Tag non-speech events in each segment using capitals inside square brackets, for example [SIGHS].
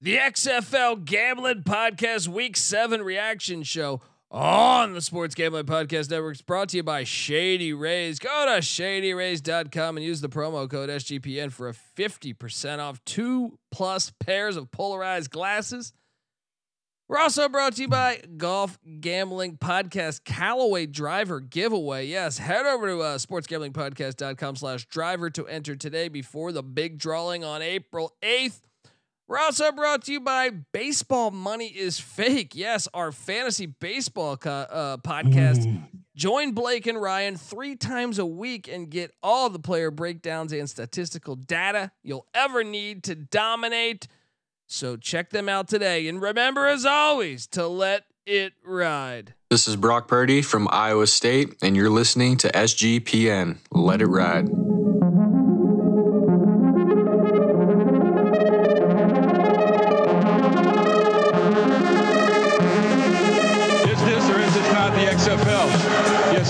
The XFL Gambling Podcast Week 7 reaction show on the Sports Gambling Podcast Network is brought to you by Shady Rays. Go to shadyrays.com and use the promo code SGPN for a 50% off two plus pairs of polarized glasses. We're also brought to you by Golf Gambling Podcast Callaway Driver Giveaway. Yes, head over to uh, sportsgamblingpodcast.com slash driver to enter today before the big drawing on April 8th. We're also brought to you by Baseball Money is Fake. Yes, our fantasy baseball co- uh, podcast. Mm. Join Blake and Ryan three times a week and get all the player breakdowns and statistical data you'll ever need to dominate. So check them out today. And remember, as always, to let it ride. This is Brock Purdy from Iowa State, and you're listening to SGPN. Let it ride.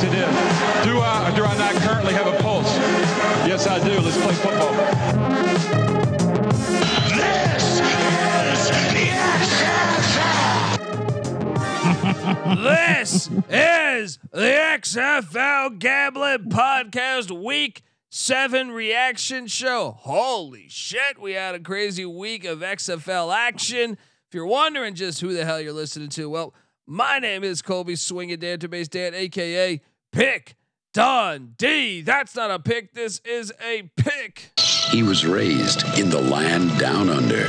Yes, it is. Do I do I not currently have a pulse? Yes, I do. Let's play football. This is the XFL Gambling Podcast Week 7 reaction show. Holy shit, we had a crazy week of XFL action. If you're wondering just who the hell you're listening to, well, my name is Colby Swinging Database Dant, aka Pick Dundee. That's not a pick, this is a pick. He was raised in the land down under,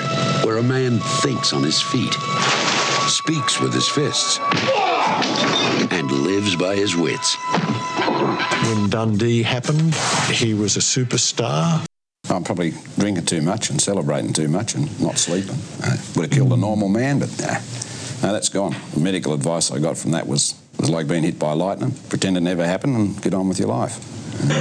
where a man thinks on his feet, speaks with his fists, and lives by his wits. When Dundee happened, he was a superstar. I'm probably drinking too much and celebrating too much and not sleeping. Uh, would have killed a normal man, but nah, no, that's gone. The medical advice I got from that was was like being hit by lightning. Pretend it never happened and get on with your life.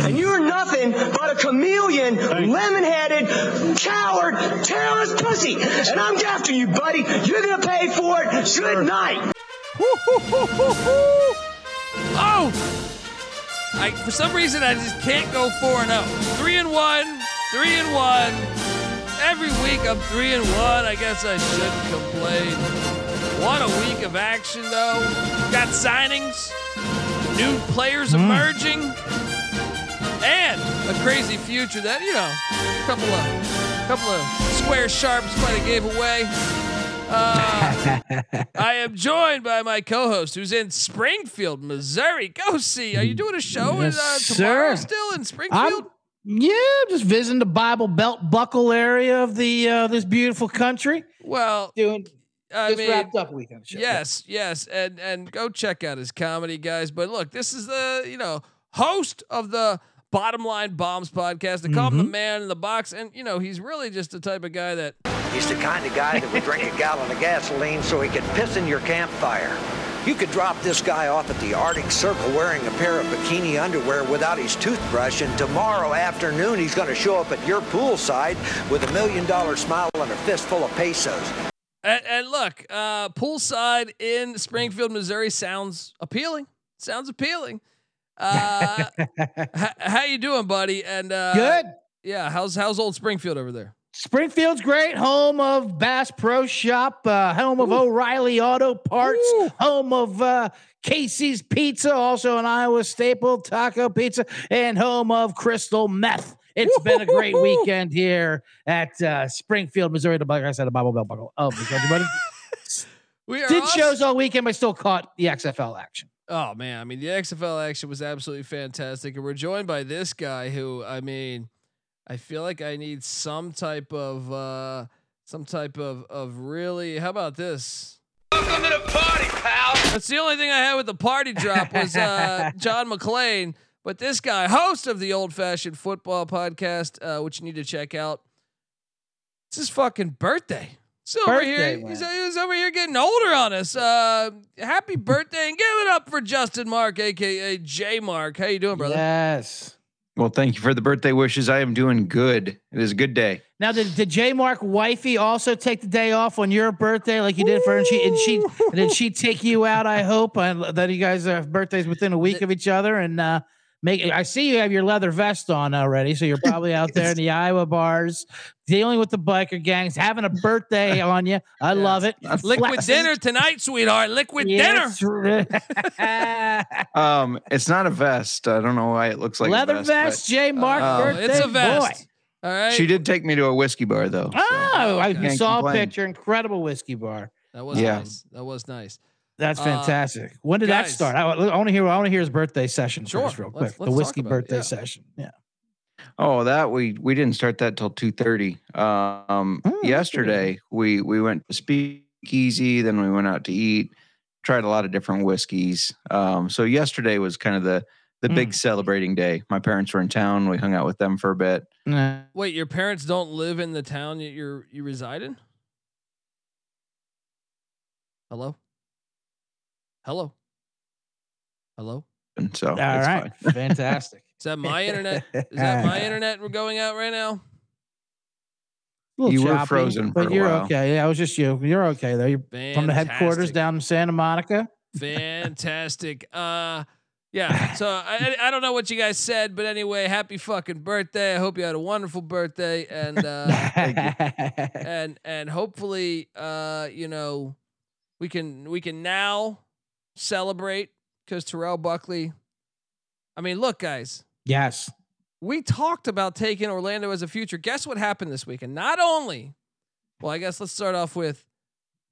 And you're nothing but a chameleon, lemon-headed, coward, terrorist pussy. And I'm after you, buddy. You're gonna pay for it. Good night. [LAUGHS] Oh! I for some reason I just can't go four and zero. Three and one, three and one. Every week I'm three and one. I guess I shouldn't complain. What a week of action though. Got signings, new players emerging, and a crazy future that you know, a couple of couple of square sharps might have gave away. Uh, [LAUGHS] I am joined by my co-host, who's in Springfield, Missouri. Go see. Are you doing a show Yes, in, uh, tomorrow sir. still in Springfield? I'm yeah, just visiting the Bible Belt buckle area of the uh, this beautiful country. well, Doing I just mean, wrapped up weekend show. yes, yes, and and go check out his comedy, guys. But look, this is the you know host of the Bottom Line Bombs podcast. They call him the Mm-hmm. man in the box, and you know he's really just the type of guy that He's the kind of guy that would drink a gallon of gasoline so he could piss in your campfire. You could drop this guy off at the Arctic Circle wearing a pair of bikini underwear without his toothbrush, and tomorrow afternoon he's going to show up at your poolside with a million dollar smile and a fistful of pesos. And, and look, uh, poolside in Springfield, Missouri sounds appealing. Sounds appealing. Uh, [LAUGHS] h- how you doing, buddy? And uh, Good. Yeah, how's how's old Springfield over there? Springfield's great, home of Bass Pro Shop, uh, home of O'Reilly Auto Parts, home of uh, Casey's Pizza, also an Iowa staple, Taco Pizza, and home of Crystal Meth. It's been a great weekend here at uh, Springfield, Missouri. The like I said, the Bible Belt buckle of the country. But We are did awesome. shows all weekend, but still caught the XFL action. Oh man, I mean the XFL action was absolutely fantastic, and we're joined by this guy who, I mean, I feel like I need some type of uh some type of of really. How about this? Welcome to the party, pal. That's the only thing I had with the party drop was uh, [LAUGHS] John McClane. But this guy, host of the Old Fashioned Football Podcast, uh, which you need to check out, it's his fucking birthday. So over Birthday, here, he's, man. he's over here getting older on us. Uh, happy birthday and give it up for Justin Mark, aka J Mark. How you doing, brother? Yes. Well, thank you for the birthday wishes. I am doing good. It is a good day. Now, did, did J Mark wifey also take the day off on your birthday like you did for her? And she and she and did she take you out? I hope and that you guys have birthdays within a week of each other and uh, make. I see you have your leather vest on already, so you're probably out there in the Iowa bars dealing with the biker gangs, having a birthday [LAUGHS] on you. I love it. Liquid Flexing- dinner tonight, sweetheart. Liquid Yes. dinner. [LAUGHS] Um, it's not a vest. I don't know why it looks like leather a vest. vest, J. Mark Oh, birthday it's a vest. boy. All but right. She did take me to a whiskey bar though. so- Oh, I Can't saw a picture. Incredible whiskey bar. That was Yeah. nice. That was nice. That's Uh, fantastic. when did that start? I, want to hear. I want to hear his birthday session Sure. first, real Let's- quick. let's the whiskey about it, birthday yeah. session. Yeah. Oh, that we we didn't start that till two thirty. Um, Oh, yesterday we we went to speakeasy, then we went out to eat, tried a lot of different whiskeys. Um, so yesterday was kind of the the big celebrating day. My parents were in town. We hung out with them for a bit. Wait, your parents don't live in the town that you're you reside in? Hello? Hello? Hello? And so All it's right. fine. [LAUGHS] Fantastic. Is that my internet? Is that [LAUGHS] my internet we're going out right now? A little You were choppy, frozen but a you're while. okay. Yeah, it was just you. You're okay though. You're from the headquarters down in Santa Monica. Fantastic. [LAUGHS] Uh yeah. So I I I don't know what you guys said, but anyway, happy fucking birthday. I hope you had a wonderful birthday and uh and and hopefully uh you know we can we can now celebrate because Terrell Buckley. I mean, look, guys, yes. we talked about taking Orlando as a future. Guess what happened this weekend? Not only, well, I guess let's start off with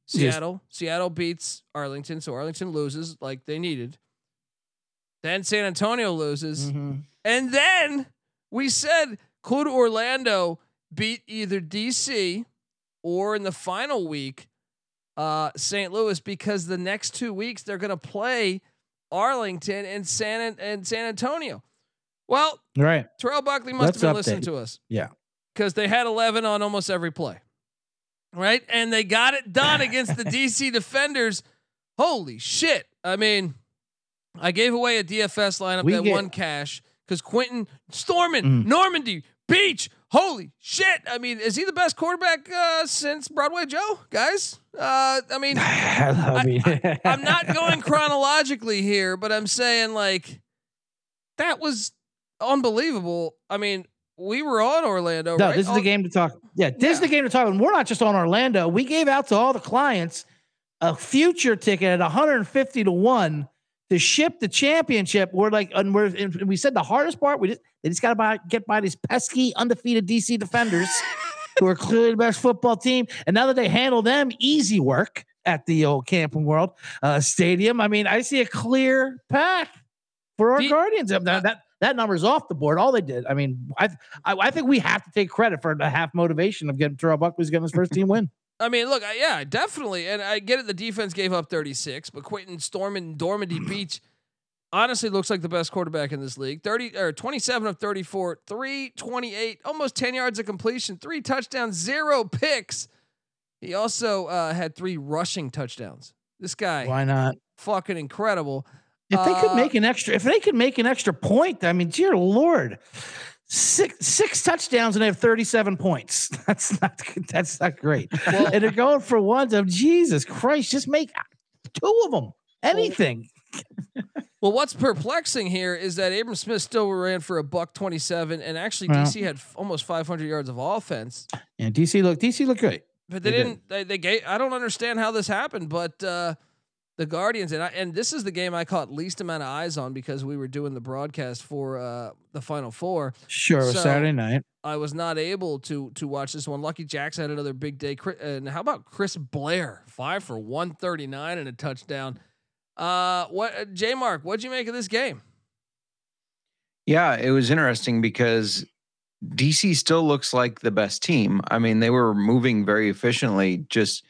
Yes. Seattle. Seattle beats Arlington, so Arlington loses like they needed. Then San Antonio loses. Mhm. And then we said, could Orlando beat either DC or in the final week, uh, St. Louis? Because the next two weeks they're going to play Arlington and San and San Antonio. Well, Right. Terrell Buckley must Let's have been listening to us Yeah. because they had 11 on almost every play. Right. And they got it done against the [LAUGHS] DC defenders. Holy shit. I mean, I gave away a DFS lineup We that get- won cash because Quinten Stormin', Mm. Normandy, Beach. Holy shit. I mean, is he the best quarterback uh, since Broadway Joe, guys? Uh, I mean, [LAUGHS] I mean, I'm not [LAUGHS] going chronologically here, but I'm saying like that was unbelievable. I mean, we were on Orlando, No, right? this is the game to talk. Yeah, this is the game to talk. And we're not just on Orlando. We gave out to all the clients a future ticket at 150 to one to ship the championship. We're like, and we're and we said the hardest part we just they just got to get by these pesky undefeated DC defenders [LAUGHS] who are clearly the best football team. And now that they handle them, easy work at the old Camping World uh, Stadium. I mean, I see a clear path for our you- Guardians. That, that that number's off the board. All they did. I mean, I I, I think we have to take credit for the half motivation of getting Terrell Buckley's getting his first team win. I mean, look, I, yeah, definitely, and I get it. The defense gave up 36, but Quinten Stormin' Dormady [CLEARS THROAT] Beach honestly looks like the best quarterback in this league. 30 or 27 of 34, 328, almost 10 yards of completion, three touchdowns, zero picks. He also uh, had three rushing touchdowns. This guy, Why not? fucking incredible. If they could Uh, make an extra, if they could make an extra point, I mean, dear Lord, six six touchdowns and they have thirty seven points. [LAUGHS] That's not that's not great. Well- and they're going for ones of Jesus Christ. Just make two of them. Anything. [LAUGHS] Well, what's perplexing here is that Abram Smith still ran for a buck 27, and actually Well. DC had f- almost 500 yards of offense. And DC look DC look great. But they, They did. didn't. They, they gave. I don't understand how this happened, but uh, the Guardians and I, and this is the game I caught least amount of eyes on because we were doing the broadcast for uh, the Final Four. Sure, So- Saturday night. I was not able to to watch this one. Lucky Jacks had another big day. Chri- And how about Chris Blair, five for one thirty nine and a touchdown. Uh, what J Mark? What'd you make of this game? Yeah, it was interesting because DC still looks like the best team. I mean, they were moving very efficiently. Just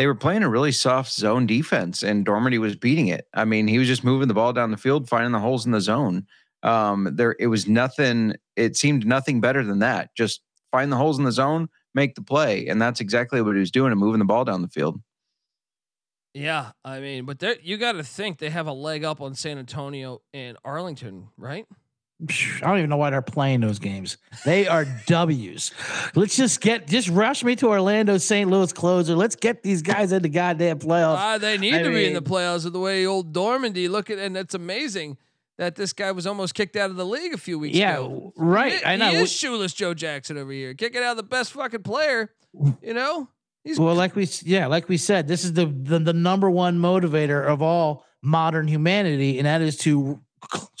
they were playing a really soft zone defense, and Dormady was beating it. I mean, he was just moving the ball down the field, finding the holes in the zone. Um, there, it was nothing. It seemed nothing better than that. Just find the holes in the zone, make the play, and that's exactly what he was doing and moving the ball down the field. Yeah, I mean, but you got to think they have a leg up on San Antonio and Arlington, right? I don't even know why they're playing those games. They are W's. Let's just get just rush me to Orlando St. Louis closer. Let's get these guys in the goddamn playoffs. Ah, they need I to be in the mean- playoffs of the way old Dormady look at, and it's amazing that this guy was almost kicked out of the league a few weeks Yeah, ago. right. He, I know. He is shoeless Joe Jackson over here, kicking out the best fucking player. You know, he's Well, like we yeah, like we said, this is the, the the number one motivator of all modern humanity, and that is to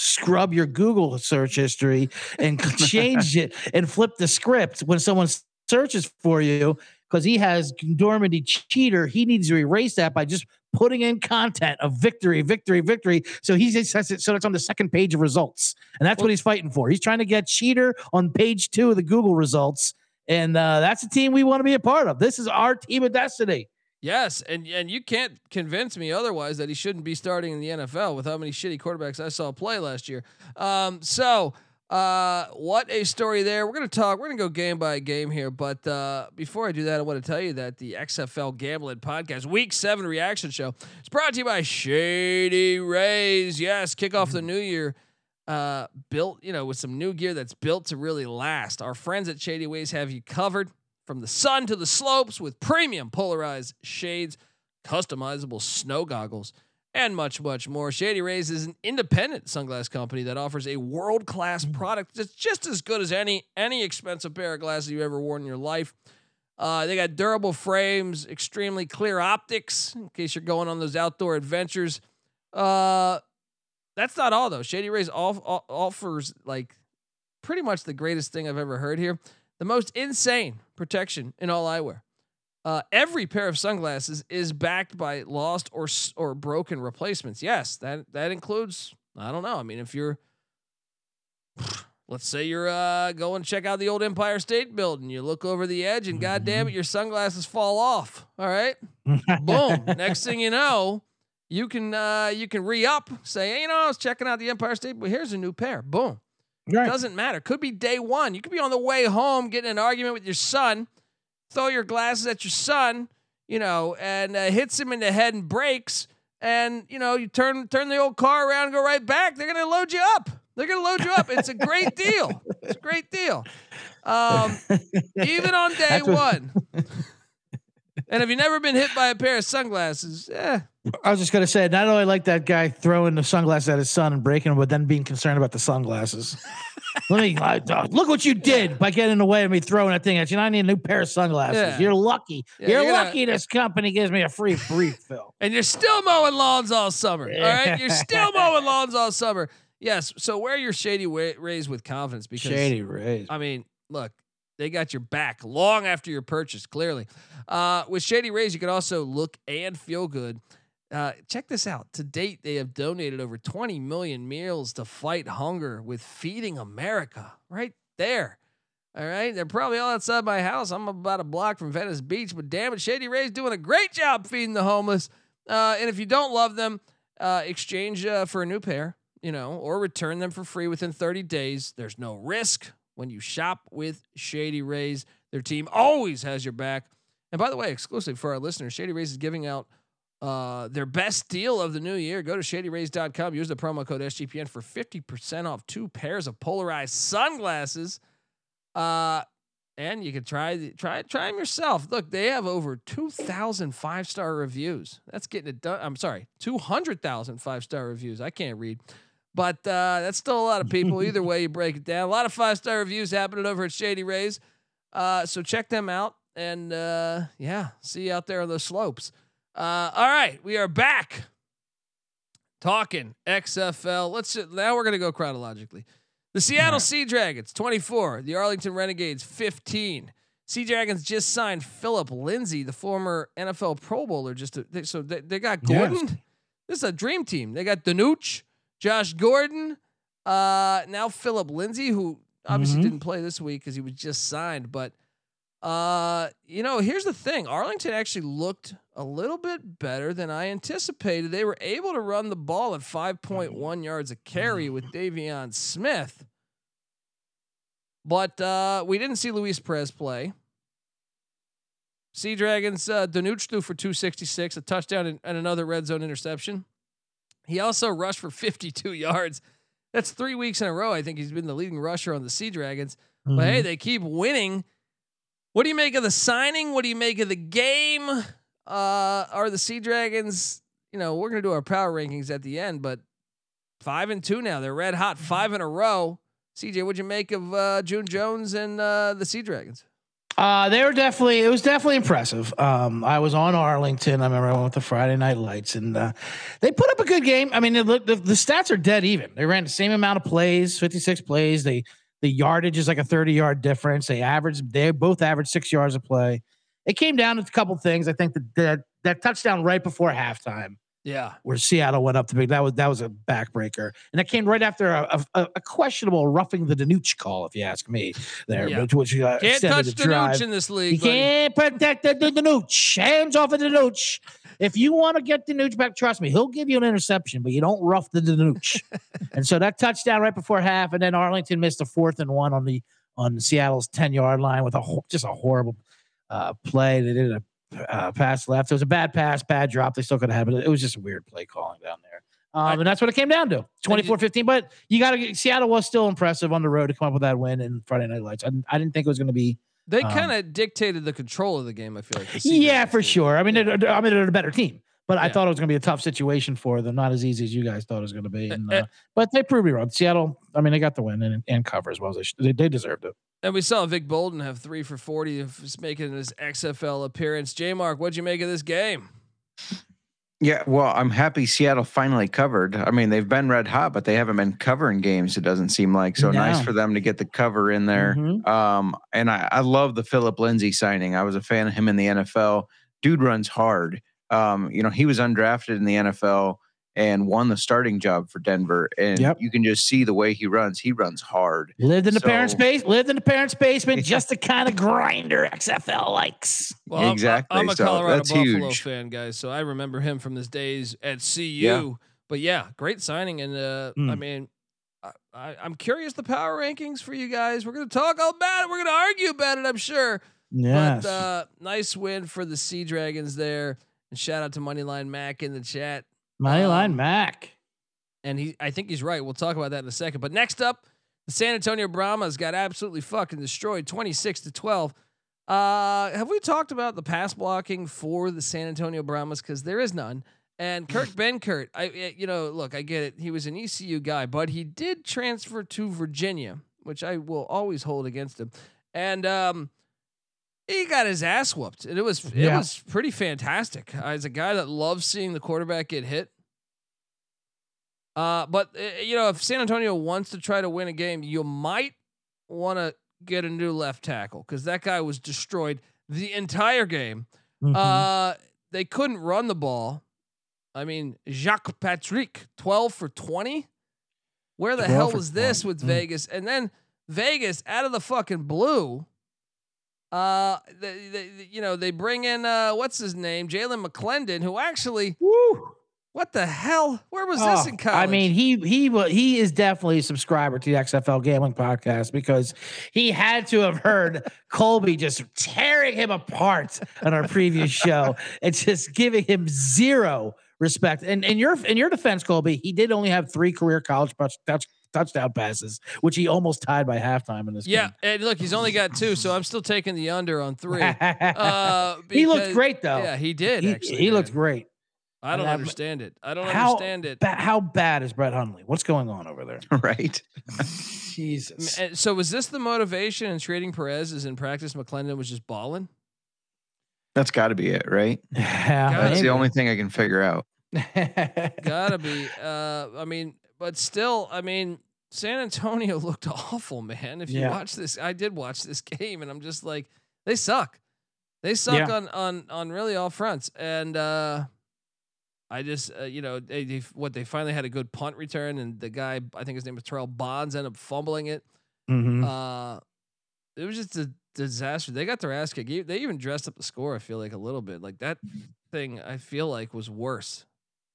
scrub your Google search history and [LAUGHS] change it and flip the script when someone searches for you. Because he has Dormady cheater, he needs to erase that by just putting in content of victory, victory, victory. So he says it so it's on the second page of results, and that's what he's fighting for. He's trying to get cheater on page two of the Google results, and uh, that's the team we want to be a part of. This is our team of destiny. Yes, and and you can't convince me otherwise that he shouldn't be starting in the NFL with how many shitty quarterbacks I saw play last year. Um, so uh, what a story there. We're gonna talk. We're gonna go game by game here, but uh, before I do that, I want to tell you that the XFL Gambling Podcast Week Seven reaction show is brought to you by Shady Rays. Yes, kick off the new year. Uh, built, you know, with some new gear that's built to really last. Our friends at Shady Rays have you covered from the sun to the slopes with premium polarized shades, customizable snow goggles, and much, much more. Shady Rays is an independent sunglass company that offers a world-class product that's just as good as any any expensive pair of glasses you've ever worn in your life. Uh, they got durable frames, extremely clear optics in case you're going on those outdoor adventures. Uh, that's not all though. Shady Rays off, off, offers like pretty much the greatest thing I've ever heard here. The most insane protection in all eyewear. Uh, every pair of sunglasses is backed by lost or or broken replacements. Yes, that that includes. I don't know. I mean, if you're, let's say you're uh, going to check out the old Empire State Building, you look over the edge, and God damn it, your sunglasses fall off. All right, boom. [LAUGHS] Next thing you know, you can uh, you can re up. Say, hey, you know, I was checking out the Empire State, but here's a new pair. Boom. Right. Doesn't matter. Could be day one. You could be on the way home getting in an argument with your son, throw your glasses at your son, you know, and uh, hits him in the head and breaks. And you know, you turn turn the old car around and go right back. They're gonna load you up. They're gonna load you up. It's a great deal. It's a great deal. Um, even on [LAUGHS] day what- one. and if you've never been hit by a pair of sunglasses, eh, I was just gonna say, not only like that guy throwing the sunglasses at his son and breaking them, but then being concerned about the sunglasses. [LAUGHS] Let me uh, uh, look what you did by getting in the way of me throwing that thing at you. And I need a new pair of sunglasses. Yeah. You're lucky. Yeah, you're, you're gonna- lucky this company gives me a free refill. [LAUGHS] and you're still mowing lawns all summer. All right, [LAUGHS] you're still mowing lawns all summer. Yes. So wear your shady rays with confidence because Shady Rays. I mean, look, they got your back long after your purchase. Clearly, uh, with Shady Rays, you can also look and feel good. Uh, check this out. To date, they have donated over 20 million meals to fight hunger with Feeding America. Right there. All right. They're probably all outside my house. I'm about a block from Venice Beach, but damn it, Shady Rays doing a great job feeding the homeless. Uh, and if you don't love them, uh, exchange uh, for a new pair, you know, or return them for free within 30 days. There's no risk when you shop with Shady Rays. Their team always has your back. And by the way, exclusive for our listeners, Shady Rays is giving out uh, their best deal of the new year. Go to shadyrays.com. Use the promo code SGPN for 50% off two pairs of polarized sunglasses. Uh, and you can try the, try try them yourself. Look, they have over 2,000 five star reviews. That's getting it done. I'm sorry, 200,000 five star reviews. I can't read, but uh, that's still a lot of people. [LAUGHS] Either way you break it down, a lot of five star reviews happening over at Shady Rays. Uh, so check them out, and uh, yeah, see you out there on the slopes. Uh, all right, we are back talking XFL. Let's now we're gonna go chronologically. The Seattle Sea Dragons 24, the Arlington Renegades 15. Sea Dragons just signed Phillip Lindsay, the former NFL Pro Bowler. Just to, they, so they, they got Yes. Gordon. This is a dream team. They got DiNucci, Josh Gordon, uh, now Phillip Lindsay, who obviously Mhm. didn't play this week because he was just signed. But uh, you know, here's the thing: Arlington actually looked a little bit better than I anticipated. They were able to run the ball at 5.1 yards a carry with De'Veon Smith, but uh, we didn't see Luis Perez play. Sea Dragons, uh, DiNucci threw for 266, a touchdown and, and another red zone interception. He also rushed for 52 yards. That's three weeks in a row. I think he's been the leading rusher on the Sea Dragons. But hey, they keep winning. What do you make of the signing? What do you make of the game? Uh, are the Sea Dragons, you know, we're going to do our power rankings at the end, but five and two now. They're red hot, five in a row. CJ, what'd you make of uh, June Jones and uh, the Sea Dragons? Uh, they were definitely. It was definitely impressive. Um, I was on Arlington. I remember I went with the Friday Night Lights, and uh, they put up a good game. I mean, the, the, the stats are dead even. They ran the same amount of plays, fifty six plays. They the yardage is like a thirty yard difference. They averaged. They both averaged six yards a play. It came down to a couple things. I think that that, that touchdown right before halftime Yeah. where Seattle went up the big. That was that was a backbreaker, and that came right after a, a, a questionable roughing the DiNucci call, if you ask me. There, Yeah. which, uh, Can't touch the the in this You league. buddy. can't protect the, the. Hands off of the nooch. If you want to get the nooch back, trust me, he'll give you an interception, but you don't rough the, nooch. [LAUGHS] and so that touchdown right before half, and then Arlington missed a fourth and one on the on Seattle's ten yard line with a just a horrible uh, play. They did a uh, pass left. It was a bad pass, bad drop. They still could have had, but it was just a weird play calling down there. Um, and that's what it came down to 24 15. But you got to Seattle was still impressive on the road to come up with that win in Friday Night Lights. I, didn't- I didn't think it was going to be. They um, kind of dictated the control of the game. I feel like. Yeah, for sure. I mean, they're, they're- I mean, they're a better team, but I thought it was going to be a tough situation for them. Not as easy as you guys thought it was going to be. And, uh, but they proved me wrong. Seattle, I mean, they got the win and, and cover as well as they, sh- they, they deserved it. And we saw Vic Bolden have three for forty, of just making his XFL appearance. J Mark, what'd you make of this game? Yeah, well, I'm happy Seattle finally covered. I mean, they've been red hot, but they haven't been covering games. It doesn't seem like so nice for them to get the cover in there. Mhm. Um, and I, I love the Phillip Lindsay signing. I was a fan of him in the NFL. Dude runs hard. Um, you know, he was undrafted in the NFL and won the starting job for Denver. And Yep. you can just see the way he runs. He runs hard. Lived in the parents' So- base, lived in the parents' basement, just the kind of grinder XFL likes. Well, I'm- Exactly, I'm, a so Colorado that's Buffalo huge. fan, guys, so I remember him from his days at CU. Yeah. But yeah, great signing, and uh, I Mm. mean, I, I, I'm curious the power rankings for you guys. We're gonna talk all about it. We're gonna argue about it. I'm sure. Yes. But uh, nice win for the Sea Dragons there, and shout out to Moneyline Mac in the chat. Moneyline um, Mac. And he, I think he's right. We'll talk about that in a second. But next up, the San Antonio Brahmas got absolutely fucking destroyed, 26 to 12. Uh, have we talked about the pass blocking for the San Antonio Brahmas? Because there is none. And Kurt [LAUGHS] Benkert, I, you know, look, I get it. He was an ECU guy, but he did transfer to Virginia, which I will always hold against him. And um, he got his ass whooped, and it was it Yeah. was pretty fantastic. Uh, As a guy that loves seeing the quarterback get hit, uh, but uh, you know, if San Antonio wants to try to win a game, you might want to get a new left tackle because that guy was destroyed the entire game. Mhm. Uh, they couldn't run the ball. I mean, Jacques Patrick, twelve for twenty. Where the hell was this 20. with Mm. Vegas? And then Vegas out of the fucking blue. Uh, they, they, you know, they bring in uh, what's his name, Jalan McClendon, who actually, Woo. what the hell? Where was this Oh, in college? I mean, he he he is definitely a subscriber to the XFL Gambling Podcast because he had to have heard [LAUGHS] Colby just tearing him apart on our previous show and just giving him zero respect. And in your in your defense, Colby, he did only have three career college touch, touch, touchdown passes, which he almost tied by halftime in this yeah, and look, he's only got two, so I'm still taking the under on three. game. [LAUGHS] Uh, he looked great though. Yeah, he did. he, actually, he man. looked great. I don't understand it. I don't How understand it. ba- how bad is Brett Hundley? What's going on over there? [LAUGHS] right? [LAUGHS] Jesus. And So was this the motivation in trading Perez? Is in practice McClendon was just balling? That's got to be it, right? Yeah, That's be. the only thing I can figure out. Gotta be. Uh, I mean, but still, I mean, San Antonio [LAUGHS] looked awful, man. If you Yeah. watch this, I did watch this [LAUGHS] game, and I'm just like, they suck. They suck Yeah. on on on really all fronts, and uh, I just uh, you know they, they what they finally had a good punt return, and the guy I think his name was Terrell Bonds ended up fumbling it. Mhm. Uh, it was just a disaster. They got their ass kicked. They even dressed up the score. I feel like a little bit like that thing. I feel like was worse.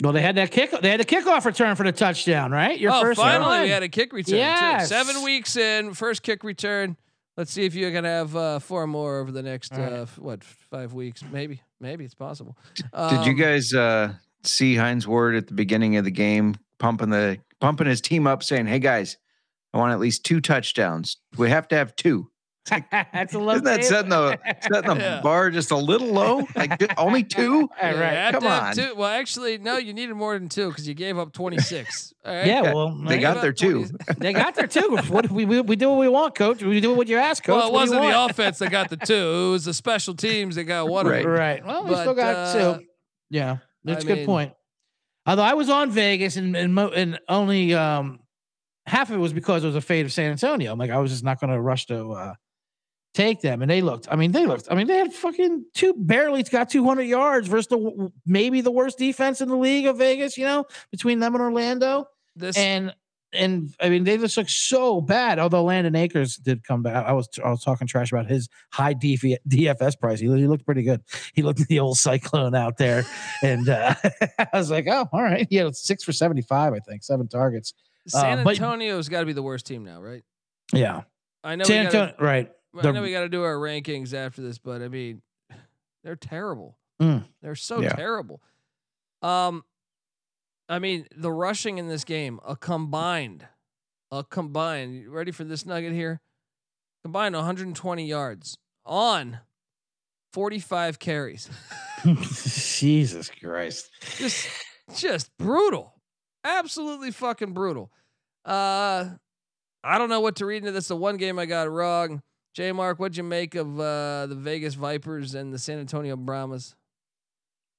Well, they had that kick. They had a kickoff return for the touchdown, right? Your oh, first finally one. we had a kick return. Yes. Too. Seven weeks in, first kick return. Let's see if you're gonna have uh, four more over the next All right. uh, what five weeks? Maybe, maybe it's possible. Did you Um, guys uh, see Hines Ward at the beginning of the game pumping the pumping his team up, saying, "Hey guys, I want at least two touchdowns. We have to have two. That's a [LAUGHS] low. Isn't that table. setting the setting [LAUGHS] the Yeah. bar just a little low? Like only [LAUGHS] two? Yeah, Yeah, right. you have Come on. two- Well, actually, no, you needed more than two because you gave up 26. All right. Yeah, well, They they got Gave there up too. they got there too. What we, we we do what we want, coach. We do what you ask, coach. Well, it What wasn't the offense that got the two. It was the special teams that got one Right. Right. Well, we But, still got uh, two. Yeah, that's I a good mean- point. Although I was on Vegas and and, mo- and only um half of it was because it was a fade of San Antonio. I'm like, I was just not going to rush to uh take them, and they looked. I mean, they looked. I mean, they had fucking two barely got 200 yards versus the maybe the worst defense in the league of Vegas. You know, between them and Orlando, This and and I mean, they just look so bad. Although Landen Akers did come back, I was I was talking trash about his high DF, DFS price. He, he looked pretty good. He looked at the old cyclone out there, and uh, [LAUGHS] I was like, oh, all right. He had six for seventy five, I think, seven targets. San uh, Antonio's got to be the worst team now, right? Yeah, I know. San we gotta, right? I know we got to do our rankings after this, but I mean, [SIGHS] they're terrible. Mm. They're so Yeah. terrible. Um, I mean, the rushing in this game, a combined, a combined. You ready for this nugget here? Combined 120 yards on 45 carries. [LAUGHS] Jesus Christ. just, just brutal. Absolutely fucking brutal. Uh, I don't know what to read into this. The one game I got wrong. J Mark, what'd you make of uh, the Vegas Vipers and the San Antonio Brahmas?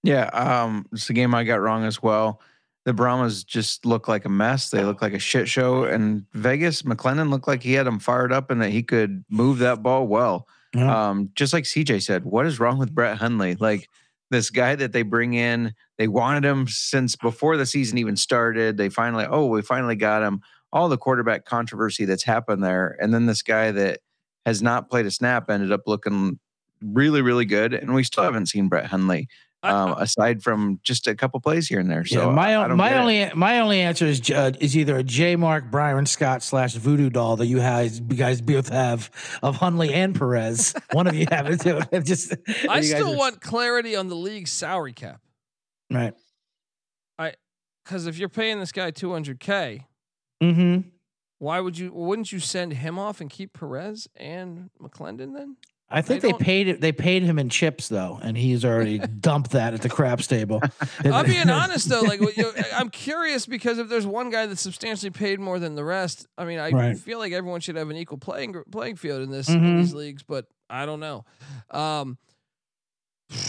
Yeah, um, it's a game I got wrong as well. The Brahmas just look like a mess. They look like a shit show. And Vegas, McClendon looked like he had them fired up and that he could move that ball well. Yeah. Um, just like CJ said, what is wrong with Brett Hundley? Like this guy that they bring in, they wanted him since before the season even started. They finally, oh, we finally got him. All the quarterback controversy that's happened there. And then this guy that has not played a snap ended up looking really, really good. And we still haven't seen Brett Hundley I- um, aside from just a couple plays here and there. So yeah, my I- I o- don't my get it. only my only answer is uh, is either a J Mark Byron Scott slash Voodoo doll that you guys you guys both have of Hundley and Perez. [LAUGHS] One of you have it too. [LAUGHS] Just I still are- want clarity on the league's salary cap right. I because if you're paying this guy 200k, Mm-hmm. Why would you? Wouldn't you send him off and keep Perez and McClendon then? I think They they, paid it. They paid him in chips though, and he's already [LAUGHS] dumped that at the craps table. [LAUGHS] I'm being [LAUGHS] honest though. Like, you know, I'm curious because if there's one guy that's substantially paid more than the rest, I mean, I Right. feel like everyone should have an equal playing playing field in this Mhm. in these leagues, but I don't know. Um,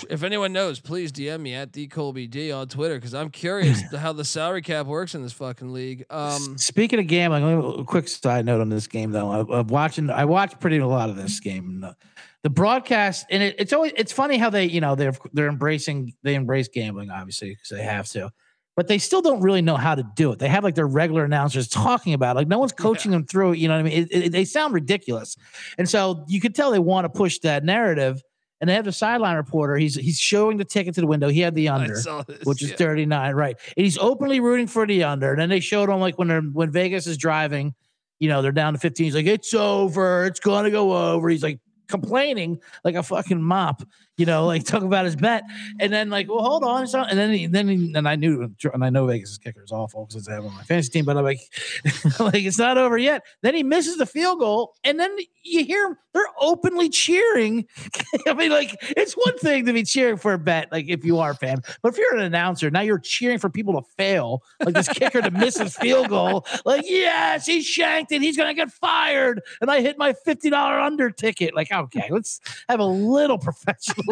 if anyone knows, please DM me at the Colby D on Twitter because I'm curious [CLEARS THROAT] how the salary cap works in this fucking league. Um, Speaking of gambling, a quick side note on this game though. I, I'm watching. I watched pretty a lot of this game. The, the broadcast, and it, it's always it's funny how they you know they're they're embracing they embrace gambling obviously because they have to, but they still don't really know how to do it. They have like their regular announcers talking about it. like no one's coaching them through. You know what I mean? It, it- they sound ridiculous, and so you could tell they want to push that narrative. And they have the sideline reporter. He's he's showing the ticket to the window. He had the [LAUGHS] under this, which is yeah. 39, right? And he's openly rooting for the under. And then they showed him like when they're when Vegas is driving, you know, they're down to 15. He's like, it's over, it's gonna go over. He's like complaining like a fucking mop, you know, like talk about his bet. And then like, well, hold on, not. And then he, then he, and I knew, and I know Vegas' kicker is awful because I have on my fantasy team, but I'm like, [LAUGHS] like it's not over yet. Then he misses the field goal, and then you hear him. They're openly cheering. [LAUGHS] I mean, like it's one thing to be cheering for a bet, like if you are a fan, but if you're an announcer, now you're cheering for people to fail, like this kicker to miss his field goal. Like, yes, he shanked it. He's gonna get fired, and I hit my fifty dollar under ticket. Like, okay, let's have a little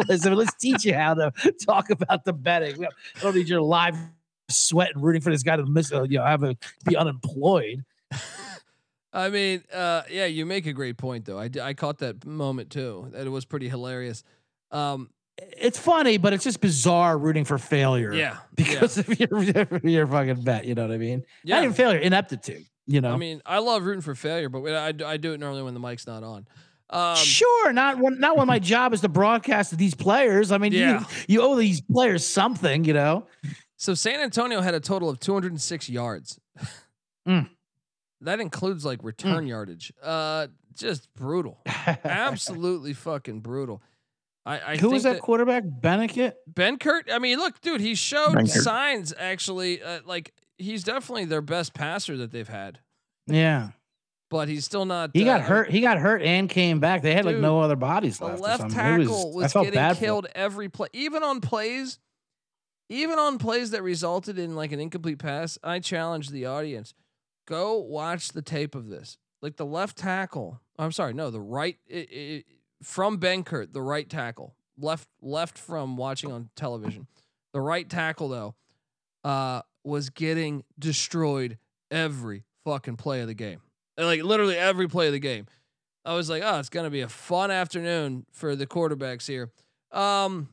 let's teach you how to talk about the betting. I don't need your live sweat and rooting for this guy to miss, uh, you know, have a be unemployed. [LAUGHS] I mean, uh, yeah, you make a great point though. I, I caught that moment too. That it was pretty hilarious. Um, It's funny, but it's just bizarre rooting for failure. yeah, [LAUGHS] because of your your fucking bet. You know what I mean? Yeah. Not even failure, ineptitude. You know. I mean, I love rooting for failure, but I, I do it normally when the mic's not on. Um, sure, not when not when my job is to broadcast to these players. I mean, Yeah. you you owe these players something. You know. So San Antonio had a total of 206 yards. Mm. That includes like return yardage. Uh, just brutal. [LAUGHS] Absolutely fucking brutal. I, I Who was that, quarterback? Bennett. Benkert. I mean, look, dude, he showed Benkert. signs actually. Uh, like he's definitely their best passer that they've had. Yeah. But he's still not. He uh, got hurt. He got hurt and came back. They had like no other bodies The left. or left tackle I was, getting bad for him. killed every play, even on plays, even on plays that resulted in like an incomplete pass. I challenge the audience: go watch the tape of this. Like the left tackle. I'm sorry, no, the right i i from Benkert, the right tackle, left left from watching on television. The right tackle though, uh, was getting destroyed every fucking play of the game. Like literally every play of the game. I was like, oh, it's gonna be a fun afternoon for the quarterbacks here. Um,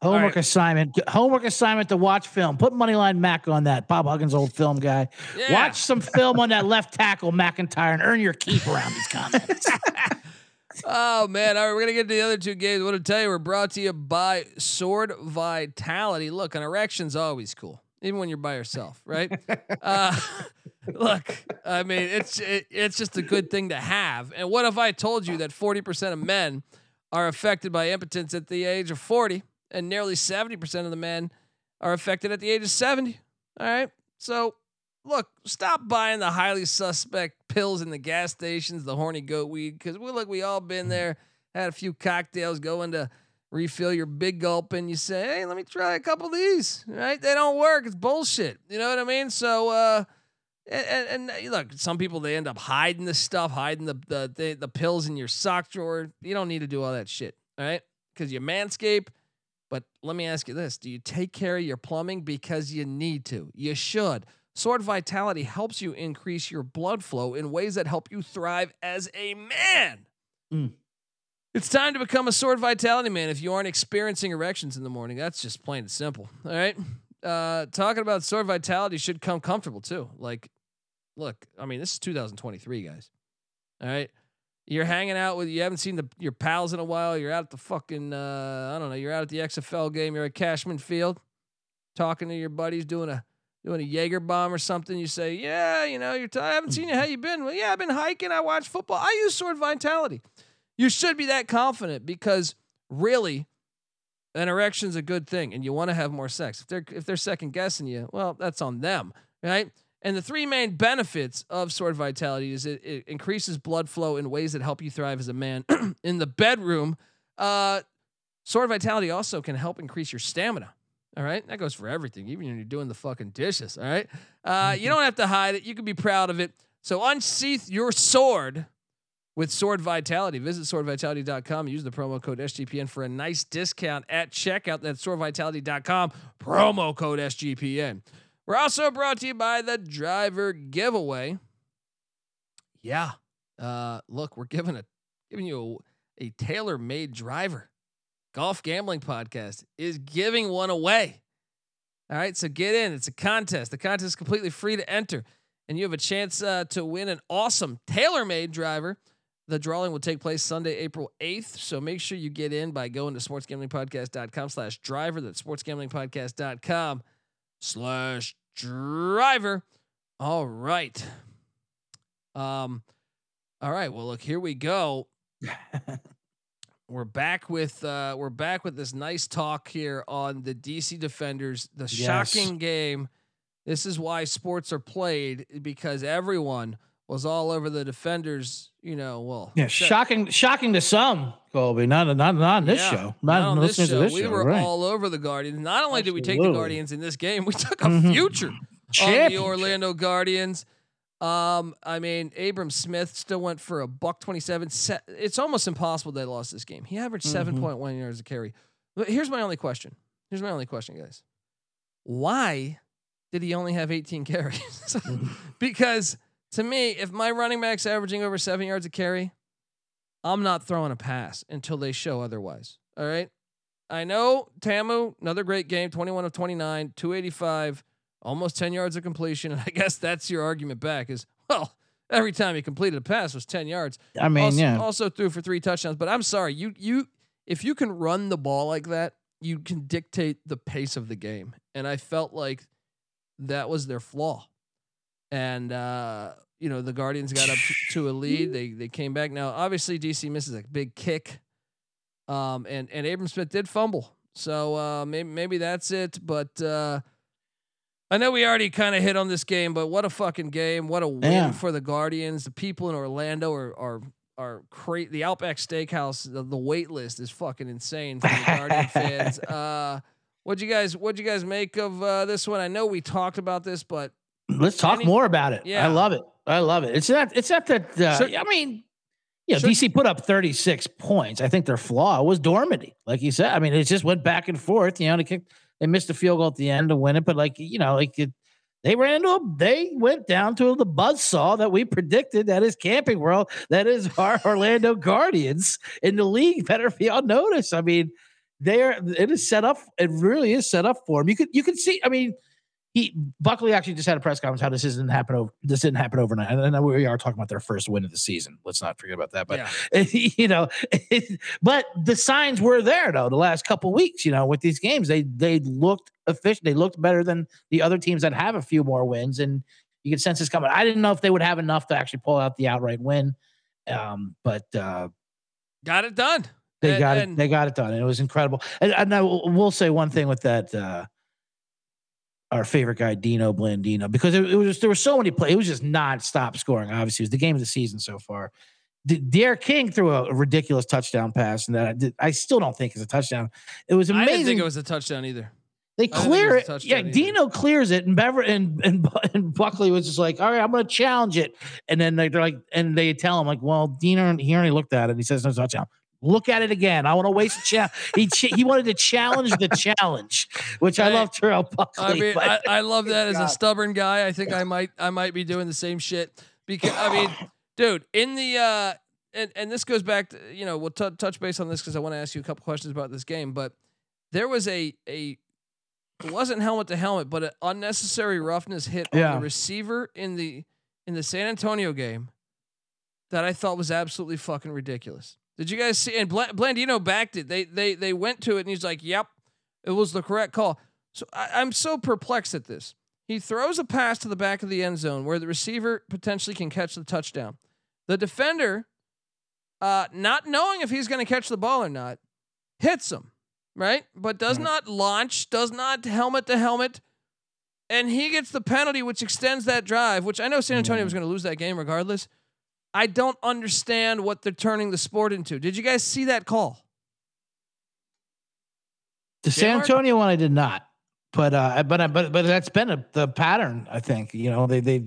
Homework right. assignment. Homework assignment to watch film. Put Moneyline Mac on that. Bob Huggins, old film guy. Yeah. Watch some film on that left tackle McIntyre and earn your keep around these comments. [LAUGHS] oh man, all right, we're gonna get to the other two games. What to tell you, we're brought to you by Sword Vitality. Look, an erection's always cool, even when you're by yourself, right? [LAUGHS] uh, look, I mean, it's it, it's just a good thing to have. And what if I told you that 40% of men are affected by impotence at the age of 40, and nearly 70% of the men are affected at the age of 70? All right, so look, stop buying the highly suspect pills in the gas stations, the horny goat weed, because we look, we all been there, had a few cocktails, going to refill your big gulp, and you say, hey, let me try a couple of these. Right? They don't work. It's bullshit. You know what I mean? So, uh, and, and, and look, some people they end up hiding the stuff, hiding the, the the the pills in your sock drawer. You don't need to do all that shit, all right? Because you manscape. But let me ask you this: Do you take care of your plumbing because you need to? You should. Sword Vitality helps you increase your blood flow in ways that help you thrive as a man. Mm. It's time to become a Sword Vitality man if you aren't experiencing erections in the morning. That's just plain and simple. All right. Uh, talking about Sword Vitality should come comfortable too. Like, look, I mean, this is 2023, guys. All right. You're hanging out with you haven't seen the your pals in a while. You're out at the fucking uh, I don't know. You're out at the XFL game. You're at Cashman Field, talking to your buddies, doing a doing a Jaeger bomb or something. You say, yeah, you know, you're. T- I haven't seen you. How you been? Well, yeah, I've been hiking. I watch football. I use Sword Vitality. You should be that confident because really, an erection's a good thing, and you want to have more sex. If they're if they're second guessing you, well, that's on them, right? And the three main benefits of Sword Vitality is it, it increases blood flow in ways that help you thrive as a man [CLEARS THROAT] in the bedroom. Uh, Sword Vitality also can help increase your stamina. All right, that goes for everything, even when you're doing the fucking dishes. All right, uh, you don't have to hide it. You can be proud of it. So unsheath your sword with Sword Vitality. Visit swordvitality.com use the promo code SGPN for a nice discount at checkout. That's swordvitality.com, promo code SGPN. We're also brought to you by the driver giveaway. Yeah. Uh, look, we're giving a giving you a, a tailor-made driver. Golf Gambling Podcast is giving one away. All right, so get in. It's a contest. The contest is completely free to enter, and you have a chance uh, to win an awesome tailor-made driver. The drawing will take place Sunday, April 8th. So make sure you get in by going to sportsgamblingpodcast.com slash driver. That's sportsgamblingpodcast.com slash driver. All right. Um, all right. Well, look, here we go. [LAUGHS] we're back with uh we're back with this nice talk here on the DC Defenders, the Yes. shocking game. This is why sports are played because everyone was all over the defenders, you know, well. yeah, except- shocking, shocking to some, Colby. Not not not on this Yeah, show. Not, Not, on this show. this we show. were right. all over the Guardians. Not only did we take the Guardians in this game, we took a Mhm. future on the Orlando Guardians. Um, I mean, Abram Smith still went for a buck twenty-seven. Se- It's almost impossible they lost this game. He averaged Mhm. seven point one yards a carry. But here's my only question. Here's my only question, guys. Why did he only have 18 carries? [LAUGHS] Mm-hmm. because to me, if my running back's averaging over seven yards a carry, I'm not throwing a pass until they show otherwise. All right. I know Ta'amu, another great game, 21 of 29, 285, almost 10 yards of completion. [LAUGHS] And I guess that's your argument back is, well, every time he completed a pass was 10 yards. I mean, also, yeah. also threw for three touchdowns. But I'm sorry, you you if you can run the ball like that, you can dictate the pace of the game. And I felt like that was their flaw. And uh, you know, the Guardians got up to, a lead. They they came back. Now, obviously, DC misses a big kick. Um, and and Abram Smith did fumble. So uh, maybe maybe that's it. But uh, I know we already kind of hit on this game, but what a fucking game! What a win Yeah. for the Guardians. The people in Orlando are are are crazy. The Outback Steakhouse, the, the wait list is fucking insane for the Guardian [LAUGHS] fans. Uh, what'd you guys What'd you guys make of uh, this one? I know we talked about this, but Let's talk Any- more about it. Yeah. I love it. I love it. It's not. It's not that. Uh, Should- I mean, you know, DC put up 36 points. I think their flaw was Dormady, like you said. I mean, it just went back and forth. You know, they kicked, they missed a field goal at the end to win it, but like you know, like it, they ran into a, they went down to the buzzsaw that we predicted. That is Camping World. That is our [LAUGHS] Orlando Guardians in the league. Better be on notice. I mean, they are. It is set up. It really is set up for them. You could you could see. I mean he Buckley actually just had a press conference how this didn't happen over this didn't happen overnight. And then we are talking about their first win of the season. Let's not forget about that. But yeah, [LAUGHS] you know, [LAUGHS] but the signs were there though the last couple weeks. You know, with these games, they they looked efficient. They looked better than the other teams that have a few more wins, and you could sense this coming. I didn't know if they would have enough to actually pull out the outright win, um, but uh, got it done. they And- got it. They got it done, and it was incredible. And, and I will will say one thing with that. Uh, our favorite guy, Dino Blandino, because it, it was just, there were so many plays. It was just nonstop scoring. Obviously, it was the game of the season so far. D- Derek King threw a, ridiculous touchdown pass, and that I, did, I still don't think is a touchdown. It was I amazing. didn't think it was a touchdown either. They I clear it it. Yeah, either. Dino clears it, and Bever and, and [LAUGHS] and Buckley was just like, "All right, I'm going to challenge it." And then they- they're like, and they tell him like, "Well, Dino, he already looked at it. And He says no touchdown. Look at it again. I want to waste a challenge." he ch- he wanted to challenge the challenge, which I Hey, love Terrell Buckley. I mean, I, but- I love that as a stubborn guy. I think I might I might be doing the same shit because I mean, dude, in the uh, and and this goes back to you know we'll t- touch base on this because I want to ask you a couple questions about this game, but there was a a it wasn't helmet to helmet, but an unnecessary roughness hit on the receiver in the in the San Antonio game that I thought was absolutely fucking ridiculous. Did you guys see? And Bla- Blandino backed it. They they they went to it, and he's like, "Yep, it was the correct call." So I, I'm so perplexed at this. He throws a pass to the back of the end zone where the receiver potentially can catch the touchdown. The defender, uh, not knowing if he's going to catch the ball or not, hits him, right? But does not launch, does not helmet to helmet. And he gets the penalty, which extends that drive, which I know San Antonio was going to lose that game regardless. I don't understand what they're turning the sport into. Did you guys see that call? The San? Antonio one, I did not, but uh, but but but that's been a, the pattern. I think you know they they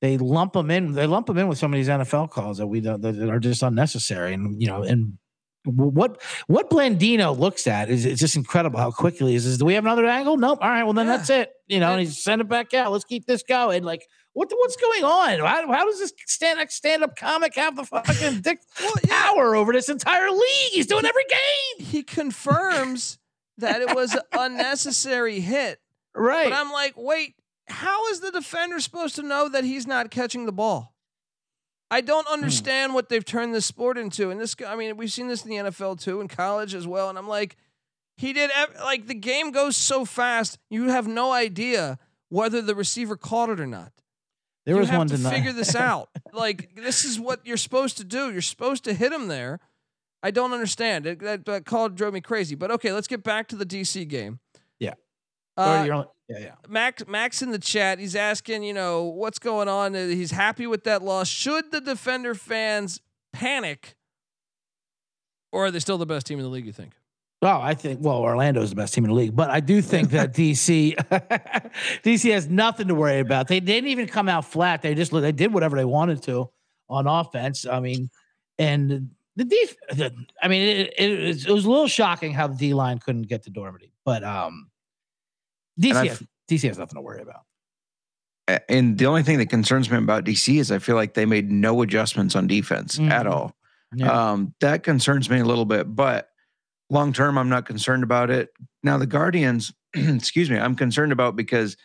they lump them in. They lump them in with some of these NFL calls that we don't that are just unnecessary. And you know, and what what Blandino looks at is it's just incredible how quickly he says, "Do we have another angle? Nope. All right, well then Yeah. that's it. You know, and he's send it back out. Let's keep this going. Like. What, what's going on? How, how does this stand up stand up comic have the fucking dick power over this entire league? He's doing every game. He confirms that it was an [LAUGHS] unnecessary hit. Right. But I'm like, wait, how is the defender supposed to know that he's not catching the ball? I Hmm. don't understand what they've turned this sport into. And this, I mean, we've seen this in the NFL too, in college as well. And I'm like, he did, like, the game goes so fast, you have no idea whether the receiver caught it or not. There you was have one to tonight. figure this [LAUGHS] out. like, this is what you're supposed to do. You're supposed to hit him there. I don't understand. It, that, that call drove me crazy. But okay, let's get back to the DC game. Yeah. Uh, on- yeah, yeah. Max Max in the chat, he's asking, you know, what's going on? Uh, He's happy with that loss. Should the defender fans panic? Or are they still the best team in the league, you think? Oh, I think well, Orlando's the best team in the league, but I do think that [LAUGHS] DC [LAUGHS] DC has nothing to worry about. They, they didn't even come out flat. They just they did whatever they wanted to on offense. I mean, and the def- the, I mean, it, it, was- it was a little shocking how the D line couldn't get to Dormady, but um, DC has, DC has nothing to worry about. And the only thing that concerns me about DC is I feel like they made no adjustments on defense at Mhm. all. Yeah. Um, that concerns me a little bit, but long term, I'm not concerned about it. Now, the Guardians, [CLEARS THROAT] excuse me, I'm concerned about because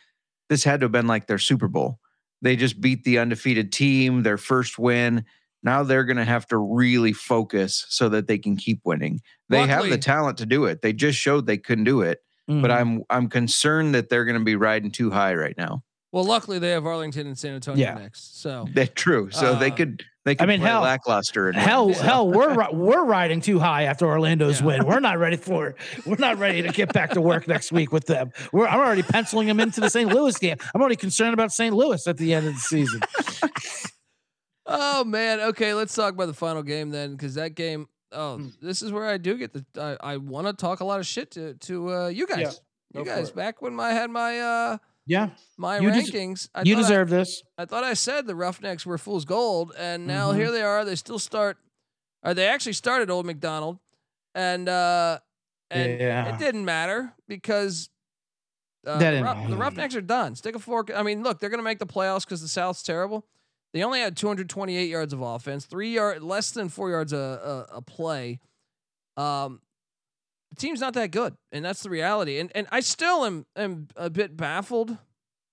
this had to have been like their Super Bowl. They just beat the undefeated team, their first win. Now they're going to have to really focus so that they can keep winning. They have the talent to do it. They just showed they couldn't do it. But Mhm. I'm I'm concerned that they're going to be riding too high right now. Well, luckily they have Arlington and San Antonio Yeah. next. So That's true. So they Uh, could They can mean, play hell- lackluster. And win, Hell, so. hell, we're [LAUGHS] we're riding too high after Orlando's win. We're not ready for it. We're not ready to get back to work next week with them. We're I'm already penciling them into the St. Louis game. I'm already concerned about St. Louis at the end of the season. [LAUGHS] Oh man. Okay, let's talk about the final game then, because that game. Oh, this is where I do get the. I, I want to talk a lot of shit to to uh, you guys. Yeah, you guys, back when I had my uh Yeah, my You des- rankings, I you thought I- deserve this. I thought I said the Roughnecks were fool's gold, and now Mhm. here they are. They still start, or they actually started Old McDonald, and uh, and Yeah. it didn't matter because uh, the, Rough- the. Roughnecks are done. Stick a fork. I mean, look, they're gonna make the playoffs because the South's terrible. They only had 228 yards of offense, three yard less than four yards a a, a play. Um, the team's not that good, and that's the reality. And and I still am am a bit baffled.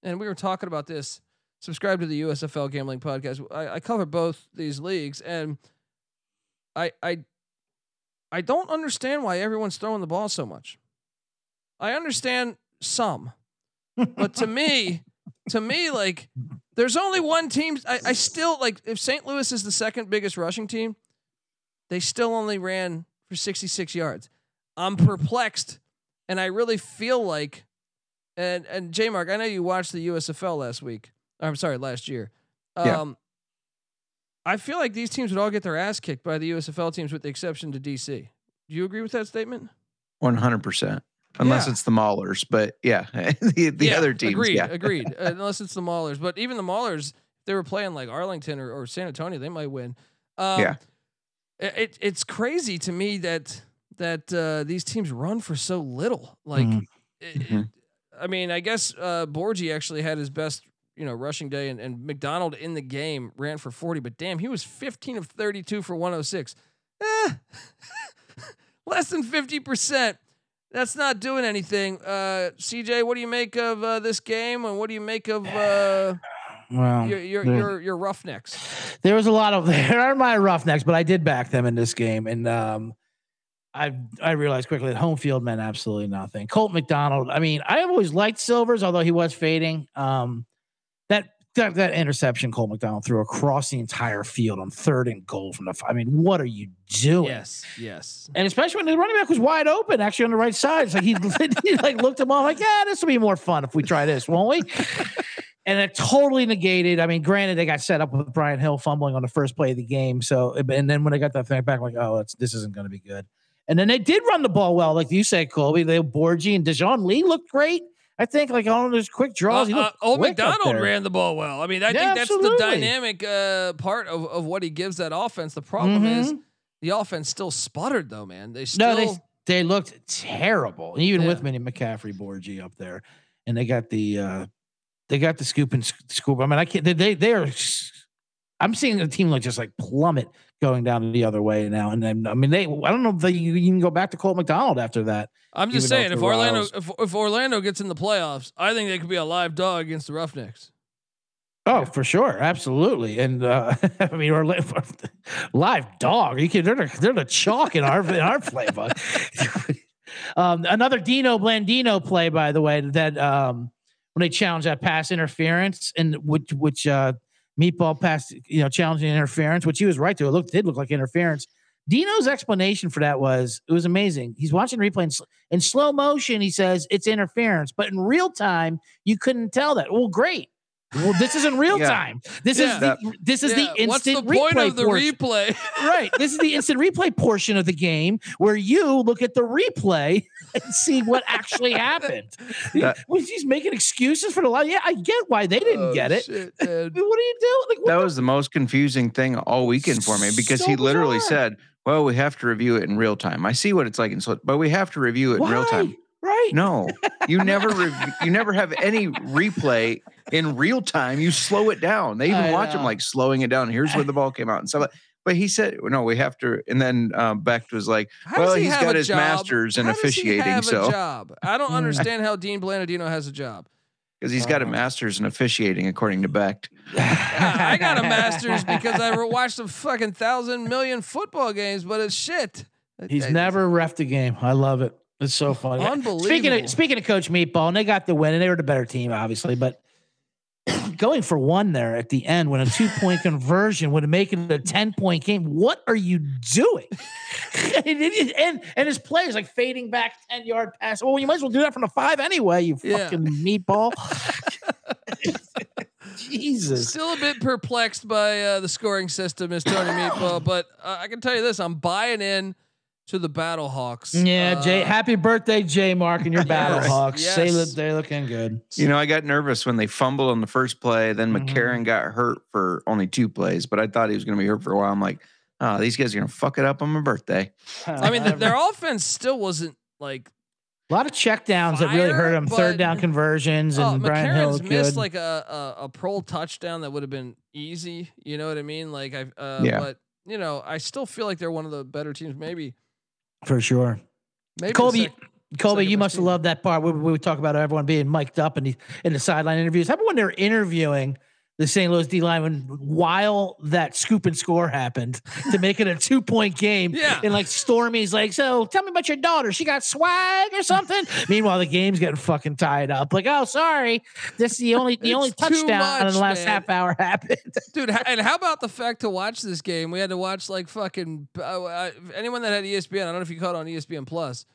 And we were talking about this. Subscribe to the USFL Gambling Podcast. I, I cover both these leagues, and I I I don't understand why everyone's throwing the ball so much. I understand some, but to me, [LAUGHS] to me, like there's only one team. I, I still like if St. Louis is the second biggest rushing team, they still only ran for 66 yards. I'm perplexed, and I really feel like, and and J Mark, I know you watched the USFL last week. I'm sorry, last year. Um, Yeah. I feel like these teams would all get their ass kicked by the USFL teams, with the exception to DC. Do you agree with that statement? One hundred percent. Unless Yeah. it's the Maulers, but yeah, [LAUGHS] the, the Yeah, other teams. Agreed. yeah. Agreed. Uh, [LAUGHS] unless it's the Maulers, but even the Maulers, they were playing like Arlington or, or San Antonio, they might win. Um, Yeah. It it's crazy to me that that uh, these teams run for so little. Like, Mhm. it- Mhm. I mean, I guess uh, Borghi actually had his best, you know, rushing day, and, and McDonald in the game ran for 40, but damn, he was 15 of 32 for 106. Eh, [LAUGHS] less than 50%. That's not doing anything. Uh, CJ, what do you make of uh, this game, and what do you make of uh, Well, your your, your Roughnecks? there was a lot of [LAUGHS] there are my roughnecks, but I did back them in this game, and um, I I realized quickly that home field meant absolutely nothing. Cole McDonald. I mean, I have always liked Silvers, although he was fading. Um, that that, that interception Cole McDonald threw across the entire field on third and goal from the. I mean, what are you doing? Yes, yes. And especially when the running back was wide open, actually on the right side. It's like he, [LAUGHS] he like looked him off, like, yeah, this will be more fun if we try this, won't we? and it totally negated. I mean, granted, they got set up with Brian Hill fumbling on the first play of the game. So, and then when they got that thing back, I'm like, oh, this isn't going to be good. And then they did run the ball well, like you said, Colby. They Borghi and Dejoun Lee looked great. I think, like on those quick draws, Uh, uh, Old quick McDonald ran the ball well. I mean, I Yeah, think that's the dynamic uh, part of, of what he gives that offense. The problem is Mhm. the offense still sputtered, though, man. They still. No, they they looked terrible, even Yeah. with Minnie McCaffrey, Borghi up there, and they got the uh they got the scoop and scoop. I mean, I can't. They they, they are. I'm seeing the team like just like plummet going down the other way now, and then I mean they. I don't know if they, you can go back to Cole McDonald after that. I'm just saying, if Orlando if, if Orlando gets in the playoffs, I think they could be a live dog against the Roughnecks. Oh, for sure, absolutely, and uh [LAUGHS] I mean, or [LAUGHS] live dog. You can they're the, they're the chalk in our in our playbook. [LAUGHS] um, another Dino Blandino play, by the way, that um when they challenge that pass interference and which which uh meatball pass, you know, challenging interference, which he was right to. It looked did look like interference. Dino's explanation for that was it was amazing. He's watching replay in, sl- in slow motion. He says it's interference, but in real time you couldn't tell that. Well, great. Well, this is in real Yeah. time. This Yeah. is the, this is Yeah, the What's instant the point replay of the portion. replay? [LAUGHS] right. This is the instant replay portion of the game where you look at the replay [LAUGHS] and see what actually happened. That- Was he's making excuses for the line? Yeah, I get why they didn't Oh, get it. shit, I [LAUGHS] man. mean, what are you doing? Like, That the- was the most confusing thing all weekend for me because So he literally bizarre. said, "Well, we have to review it in real time." I see what it's like in slow, but we have to review it in real time. Why? Right. No, [LAUGHS] you never rev- you never have any replay in real time. You slow it down. They even I watch him like slowing it down. Here's where the ball came out and stuff. like- But he said, "No, we have to." And then um, Becht was like, How "Well, he has got his job? masters in How does he officiating, have a so job. I don't [LAUGHS] understand how Dean Blandino has a job. because he's got a Uh, master's in officiating, according to Becht." I got a master's [LAUGHS] because I watched a fucking thousand million football games, but it's shit. He's I- never refed a game. I love it. It's so funny. Unbelievable. Speaking of speaking of Coach Meatball, and they got the win, and they were the better team, obviously. But [CLEARS THROAT] going for one there at the end when a two point [LAUGHS] conversion would make it a 10 point game. What are you doing? [LAUGHS] and, and, his play is like fading back 10 yard pass. Well, you might as well do that from the five anyway, you Yeah. fucking meatball. [LAUGHS] Jesus. Still a bit perplexed by uh, the scoring system, is Tony Meatball, but uh, I can tell you this: I'm buying in to the Battle Hawks. Yeah, Jay. Uh, Happy birthday, Jay Mark, and your [LAUGHS] Battle Hawks. yes. They look, they're looking good. You know, I got nervous when they fumbled on the first play. Then Mhm. McCarron got hurt for only two plays, but I thought he was going to be hurt for a while. I'm like, oh, these guys are going to fuck it up on my birthday. I mean, th- their offense still wasn't like. a lot of checkdowns that really hurt them. but- Third down conversions, and Oh, Brian Hill McCarron's looked missed good. like a, a a pro touchdown that would have been easy. You know what I mean? Like I, uh, Yeah. but you know, I still feel like they're one of the better teams. Maybe, for sure. maybe Colby, sec- Colby, you must have loved that part where we would talk about everyone being mic'd up in the in the sideline interviews. How about when they're interviewing the St. Louis D lineman while that scoop and score happened to make it a two point game? Yeah. And like Stormy's like, so tell me about your daughter. She got swag or something. Meanwhile, the game's getting fucking tied up. Like, oh, sorry, this is the only the only touchdown in the last man. half hour happened. [LAUGHS] dude. And how about the fact to watch this game? We had to watch like fucking uh, uh, anyone that had ESPN. I don't know if you caught on ESPN Plus.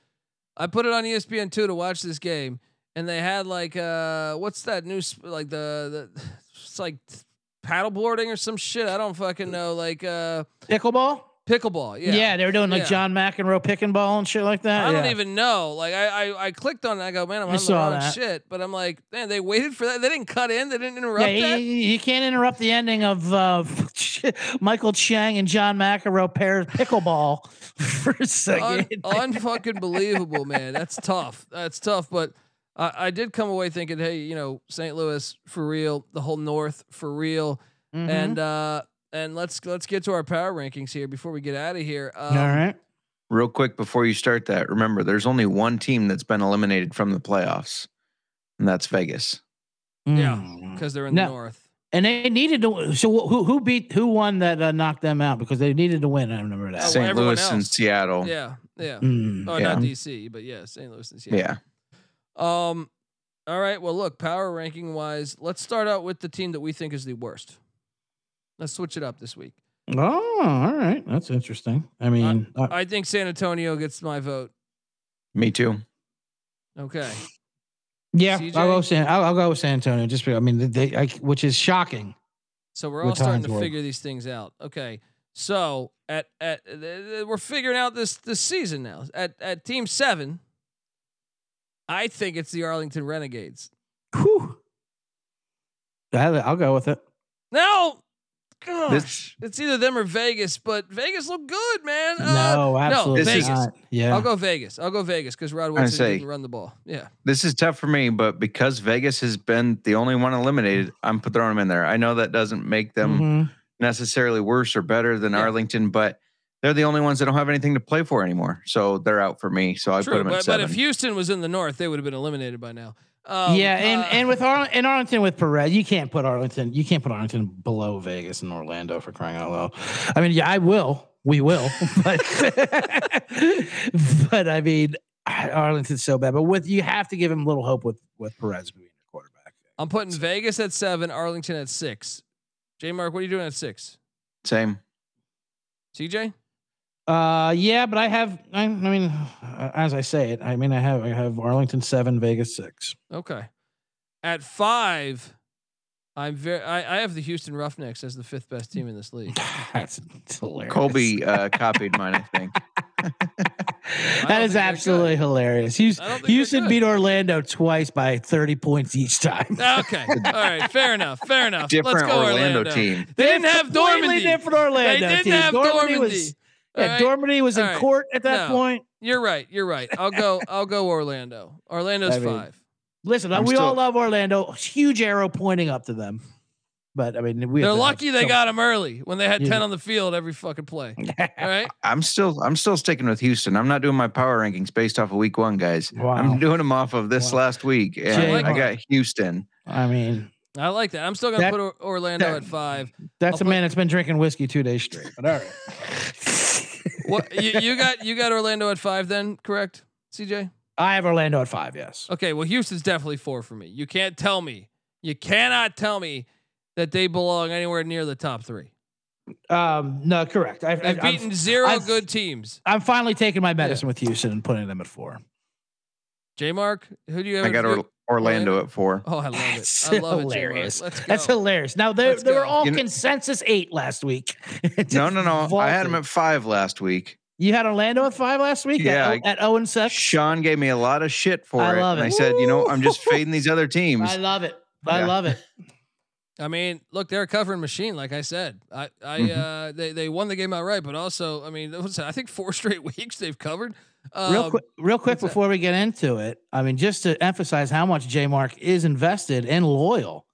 I put it on ESPN two to watch this game, and they had like uh, what's that new sp- like the the it's like paddleboarding or some shit. I don't fucking know. Like uh, Pickleball. pickleball. Yeah. Yeah, they were doing like Yeah. John McEnroe pick and ball and shit like that. I don't even know. Like I, I, I clicked on it. I go, man, I'm I on the saw wrong that. shit. But I'm like, man, they waited for that. They didn't cut in. They didn't interrupt Yeah, that. you, you can't interrupt the ending of uh, [LAUGHS] Michael Chang and John McEnroe pairs pickleball [LAUGHS] for a Un, second. unfucking believable, man. That's tough. That's tough. But I, I did come away thinking, hey, you know, St. Louis for real, the whole North for real, Mhm. and uh, and let's let's get to our power rankings here before we get out of here. Um, All right. Real quick before you start that, remember there's only one team that's been eliminated from the playoffs, and that's Vegas. Yeah, Mm. because they're in No. the North. And they needed to. So who who beat who won that uh, knocked them out because they needed to win. I remember that. Oh, St. everyone Louis and. Seattle. Yeah, yeah. Mm. Oh, Yeah. not DC, but yeah, St. Louis and Seattle. Yeah. Um. All right. Well, look, power ranking wise, let's start out with the team that we think is the worst. Let's switch it up this week. Oh, all right. That's interesting. I mean, uh, I think San Antonio gets my vote. Me too. Okay. yeah, CJ? I'll go San. I'll, I'll go with San Antonio. Just because, I mean, they, I, which is shocking. So we're all starting to Hines Ward. figure these things out. Okay. So at at th- th- we're figuring out this this season now. At at team seven, I think it's the Arlington Renegades. Whew. I'll, I'll go with it. No, gosh, This- it's either them or Vegas. But Vegas look good, man. Uh, no, absolutely this is- not. Yeah. I'll go Vegas. I'll go Vegas because Rod I Woodson say- didn't run the ball. Yeah. This is tough for me, but because Vegas has been the only one eliminated, I'm throwing them in there. I know that doesn't make them Mhm. necessarily worse or better than Yeah. Arlington, but they're the only ones that don't have anything to play for anymore. So they're out for me. So I put True, them at but, but if Houston was in the North, they would have been eliminated by now. Um, yeah, and, uh, and with Arl- in Arlington with Perez, you can't put Arlington. You can't put Arlington below Vegas and Orlando for crying out loud. I mean, yeah, I will. We will, [LAUGHS] but but I mean, Arlington's so bad. But with you have to give him a little hope with with Perez being your quarterback. I'm putting Vegas at seven, Arlington at six. J Mark, what are you doing at six? Same. CJ? Uh, yeah, but I have. I, I mean, uh, as I say it, I mean, I have I have Arlington seven, Vegas six. Okay. At five, I'm very. I, I have the Houston Roughnecks as the fifth best team in this league. [LAUGHS] That's hilarious. Colby uh, [LAUGHS] copied mine, I think. [LAUGHS] that don't is think absolutely hilarious. Hous- I don't think they're Houston beat Orlando twice by 30 points each time. Okay. All right. Fair enough. Fair enough. Let's Different go Orlando, Orlando. team. They didn't have Completely Dormady. different Orlando They didn't team. have Dormady Dormady. was All yeah, right. Dormady was in All right. court at that No. point. You're right. You're right. I'll go. [LAUGHS] I'll go Orlando. Orlando's I mean, five. Listen, I'm we all love Orlando. Huge arrow pointing up to them. But I mean, we They're have to have lucky they some- got him early when they had Yeah. ten on the field every fucking play. [LAUGHS] All right. I'm still I'm still sticking with Houston. I'm not doing my power rankings based off of week one, guys. Wow. I'm doing them off of this Wow. last week. And Jay I got Houston. I mean, I like that. I'm still gonna That- put Orlando that- at five. that's I'll a put- man that's been drinking whiskey two days straight. But all right. [LAUGHS] What you, you got? You got Orlando at five, then correct, CJ? I have Orlando at five. Yes. Okay. Well, Houston's definitely four for me. You can't tell me. You cannot tell me that they belong anywhere near the top three. Um, no, correct. I, They've I, beaten I'm, 0 I've- good teams. I'm finally taking my medicine with Houston and putting them at four. J Mark, who do you have? I got three? Orlando at four. Oh, I love it. I love it, hilarious. J-Mark. Let's go. That's hilarious. Now they Let's they were all You know- consensus eight last week. [LAUGHS] No, no, no. I had him at five last week. You had Orlando at five last week. Yeah, at, at zero and six. Sean gave me a lot of shit for I it. love and I said, you know, I'm just [LAUGHS] fading these other teams. I love it. I Yeah. love it. I mean, look, they're a covering machine. Like I said, I, I, Mm-hmm. uh, they, they won the game outright, but also, I mean, [LAUGHS] I think four straight [LAUGHS] weeks they've covered. Um, real quick, real quick what's that? before we get into it, I mean, just to emphasize how much J Mark is invested and loyal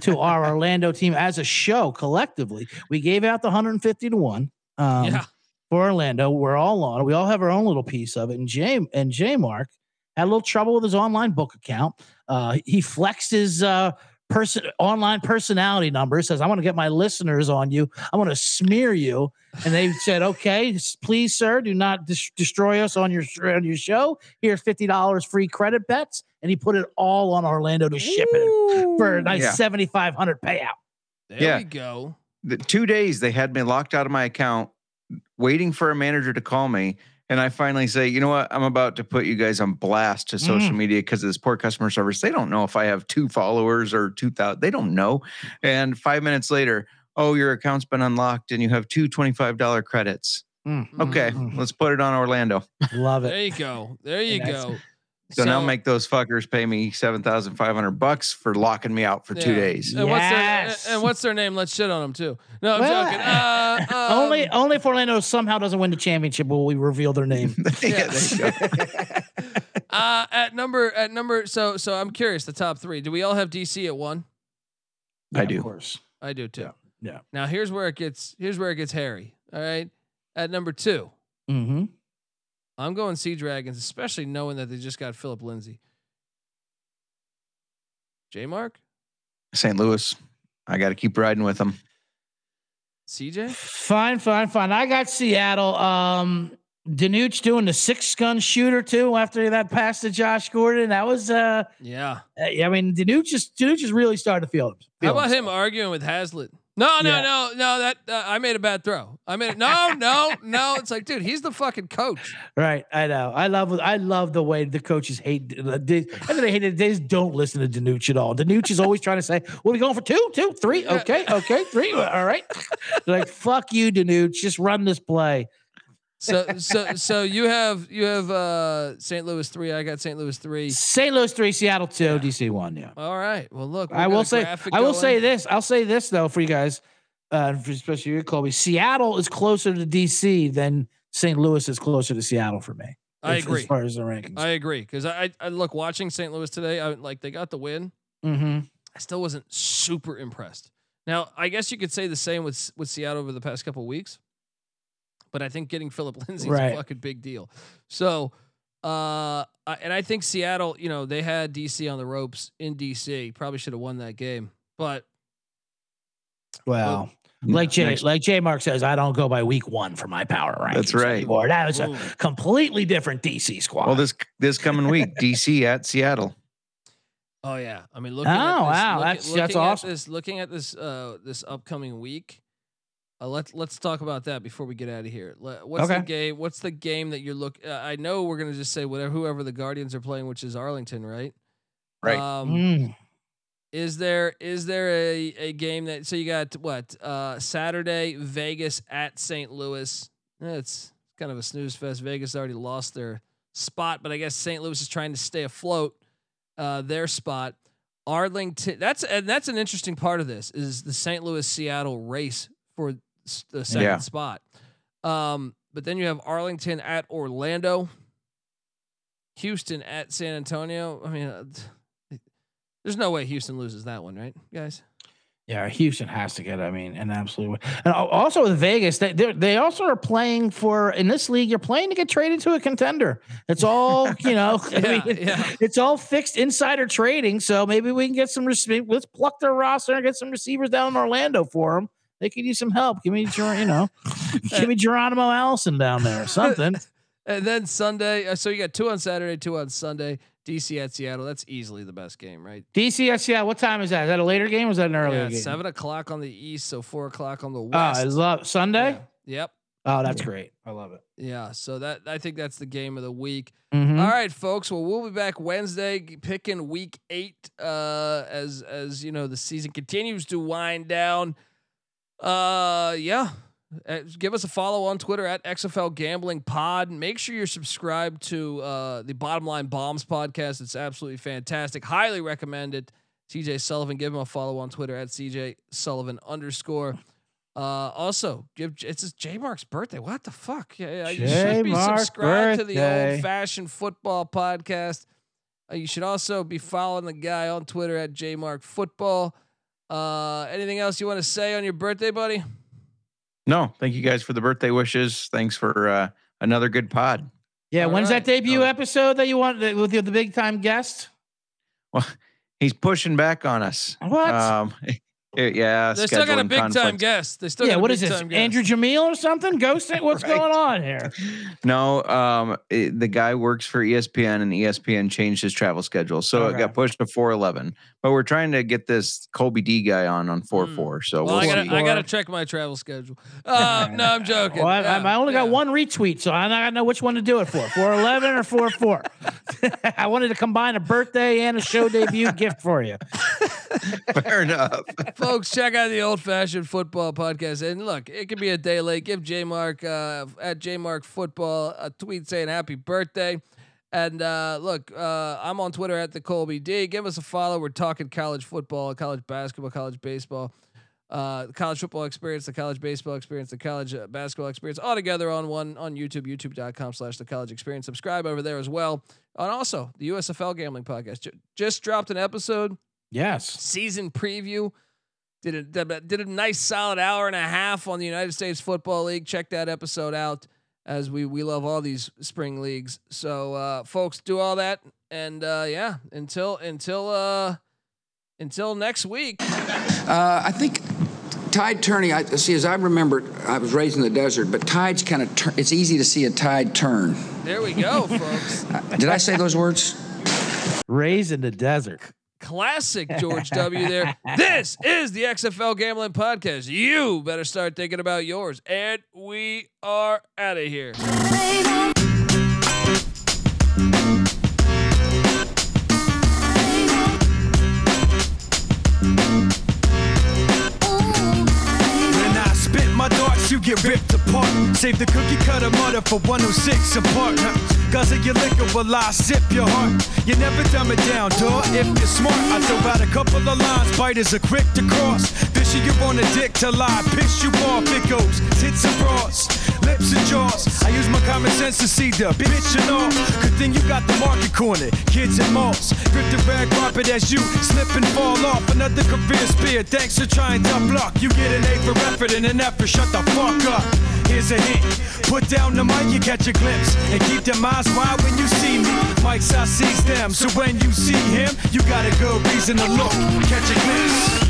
to [LAUGHS] our Orlando team as a show collectively. We gave out the 150 to one. Um, Yeah. For Orlando, we're all on. We all have our own little piece of it. And J and J Mark had a little trouble with his online book account. Uh, he flexed his uh, person online personality number. Says, "I want to get my listeners on you. I want to smear you." And they said, "Okay, please, sir, do not dis- destroy us on your on your show. Here's fifty dollars free credit bets." And he put it all on Orlando to ship it for a nice Yeah. seventy five hundred payout. There Yeah. we go. the two days they had me locked out of my account, waiting for a manager to call me. And I finally say, you know what? I'm about to put you guys on blast to social Mm. media because of this poor customer service. They don't know if I have two followers or 2,000. They don't know. And five minutes later, oh, your account's been unlocked and you have two $25 credits. Okay, Mhm. let's put it on Orlando. Love it. There you go. There you And that's- go. So, now make those fuckers pay me 7,500 bucks for locking me out for two days. And what's Yes. their and what's their name? Let's shit on them too. No, I'm Well, joking. Uh, [LAUGHS] um, only only if Orlando somehow doesn't win the championship will we reveal their name. [LAUGHS] Yeah, there you go. [LAUGHS] uh, at number at number. So so I'm curious. The top three. Do we all have DC at one? I do. Of course. I do too. Yeah. Now here's where it gets here's where it gets hairy. All right. At number two, Mm-hmm. I'm going Sea Dragons, especially knowing that they just got Phillip Lindsay. J Mark, St. Louis. I got to keep riding with them. CJ. Fine, fine, fine. I got Seattle. Um DiNucci doing the six gun shooter too after that pass to Josh Gordon. That was uh Yeah. uh, I mean DiNucci is DiNucci is really started to feel it. How about him arguing with Haslett? No, no, Yeah. no, no. That uh, I made a bad throw. I made it. No, no, no. It's like, dude, he's the fucking coach. Right, I know. I love I love the way the coaches hate. uh, They, I think they hate it. They just don't listen to DiNucci at all. DiNucci is always trying to say, "Well, we going for two, two, three. Okay, okay, three. All right." [LAUGHS] They're like, "Fuck you, DiNucci. Just run this play." So, so, so you have you have uh St. Louis three. I got St. Louis three. St. Louis three, Seattle two, DC one. Yeah. All right. Well, look, I will say, I will going. say this. I'll say this though for you guys, uh, for especially you, Colby. Seattle is closer to DC than St. Louis is closer to Seattle for me. I as- agree. As far as the rankings. I agree because I, I look watching St. Louis today. I like they got the win. mm-hmm. I still wasn't super impressed. Now, I guess you could say the same with with Seattle over the past couple weeks, but I think getting Phillip [LAUGHS] Lindsay is Right. a fucking big deal. So, uh, and I think Seattle, you know, they had DC on the ropes in DC. Probably should have won that game, but Well, like Jay, Next- like Jay Mark says, I don't go by week one for my power rankings. That's right. Anymore. That was Ooh. a completely different DC squad. Well, this this coming week, [LAUGHS] DC at Seattle. oh yeah, I mean, looking Oh, at this, wow, looking- that's- that's at awesome. This, looking at this uh this upcoming week. Uh, let's let's talk about that before we get out of here. Le- What's the game? What's the game that you're look? Uh, I know we're gonna just say whatever whoever the Guardians are playing, which is Arlington, right? Right. Um, Mm. Is there is there a, a game that so you got what uh Saturday Vegas at St. Louis? Eh, It's kind of a snooze fest. Vegas already lost their spot, but I guess St. Louis is trying to stay afloat. Uh, their spot. Arlington. That's and that's an interesting part of this is the St. Louis Seattle race for s- the second Yeah. spot. Um, but then you have Arlington at Orlando, Houston at San Antonio. I mean, uh, there's no way Houston loses that one, right, guys? Yeah, Houston has to get. I mean, an absolute. win. And also with Vegas, they they they also are playing for in this league. You're playing to get traded to a contender. It's all you know. [LAUGHS] I mean, yeah. it's all fixed insider trading. So maybe we can get some. Let's pluck their roster and get some receivers down in Orlando for them. They could use some help. Give me, you know, [LAUGHS] give me Geronimo Allison down there or something. [LAUGHS] And then Sunday, uh, so you got two on Saturday, two on Sunday. DC at Seattle. That's easily the best game, right? DC at Seattle. What time is that? Is that a later game or is that an earlier Yeah, game? seven o'clock on the east, so four o'clock on the Oh, west. I love Sunday. Yeah. Yep. Oh, that's great. I love it. Yeah. So that I think that's the game of the week. Mhm. All right, folks. Well, we'll be back Wednesday picking week eight uh, as as you know the season continues to wind down. Uh, yeah. Uh, give us a follow on Twitter at XFL Gambling Pod. Make sure you're subscribed to uh, the Bottom Line Bombs podcast. It's absolutely fantastic. Highly recommend it. CJ Sullivan, give him a follow on Twitter at CJ Sullivan underscore. Uh, also, give it's his J Mark's birthday. What the fuck? Yeah, yeah, you should be subscribed to the old fashioned football podcast. Uh, you should also be following the guy on Twitter at J Mark Football. Uh, anything else you want to say on your birthday, buddy? No, thank you guys for the birthday wishes. Thanks for uh, another good pod. Yeah. All when's right. that debut episode that you want that- with the, the big time guest? Well, [LAUGHS] he's pushing back on us. What? Um, [LAUGHS] yeah, They still got a scheduling big time guest. They still yeah. got a What is big this? time. Andrew Jameel or something? Ghosting? What's [LAUGHS] Right. going on here? [LAUGHS] No, um, it- the guy works for ESPN, and ESPN changed his travel schedule, so Okay. it got pushed to four eleven. But we're trying to get this Colby D guy on on four four. So Hmm. Well, we'll I gotta. I gotta check my travel schedule. [LAUGHS] Uh, no, I'm joking. Well, I, Yeah, I only got yeah. one retweet, so I don't know which one to do it for. Four eleven or four four. I wanted to combine a birthday and a show debut gift for you. Fair enough. Folks check out the old fashioned football podcast and look it could be a day late give j mark uh, at j mark football a tweet saying happy birthday and uh, look uh, i'm on twitter at the colby d give us a follow we're talking college football college basketball college baseball uh, college football experience, the college baseball experience, the college uh, basketball experience, all together on one on YouTube, youtube.com slash the college experience. Subscribe over there as well. And also the USFL gambling podcast. Ju- just dropped an episode Yes. season preview. Did a did a- nice solid hour and a half on the United States Football League. Check that episode out as we we love all these spring leagues. So uh, folks, do all that and uh, yeah, until until uh, until next week. Uh, I think tide turning. I see. As I remember, I was raised in the desert, but tides kind of. Tur- it's easy to see a tide turn. There we go, folks. [LAUGHS] Did I say those words? Raised in the desert. Classic [LAUGHS] George W. There. This is the XFL Gambling Podcast. You better start thinking about yours, and we are out of here. When I spit my darts, you get ripped apart. Save the cookie cutter mother for 106 apart. Guzzle your liquor while I sip your heart. You never dumb it down, dawg. If you're smart, I throw out a couple of lines. Spiders are quick to cross. Fishy you on a dick to lie. Piss you off, it goes. Tits and bras, lips and jaws. I use my common sense to see the bitch and all. Good thing you got the market corner. Kids and malls. Grip the red carpet as you slip and fall off. Another career spear. Thanks for trying to block. You get an A for effort and an F for shut the fuck up. Here's a hint. Put down the mic, you catch a glimpse. And keep your eyes wide when you see me. Mike's I sees them. So when you see him, you got a good reason to look. Catch a glimpse.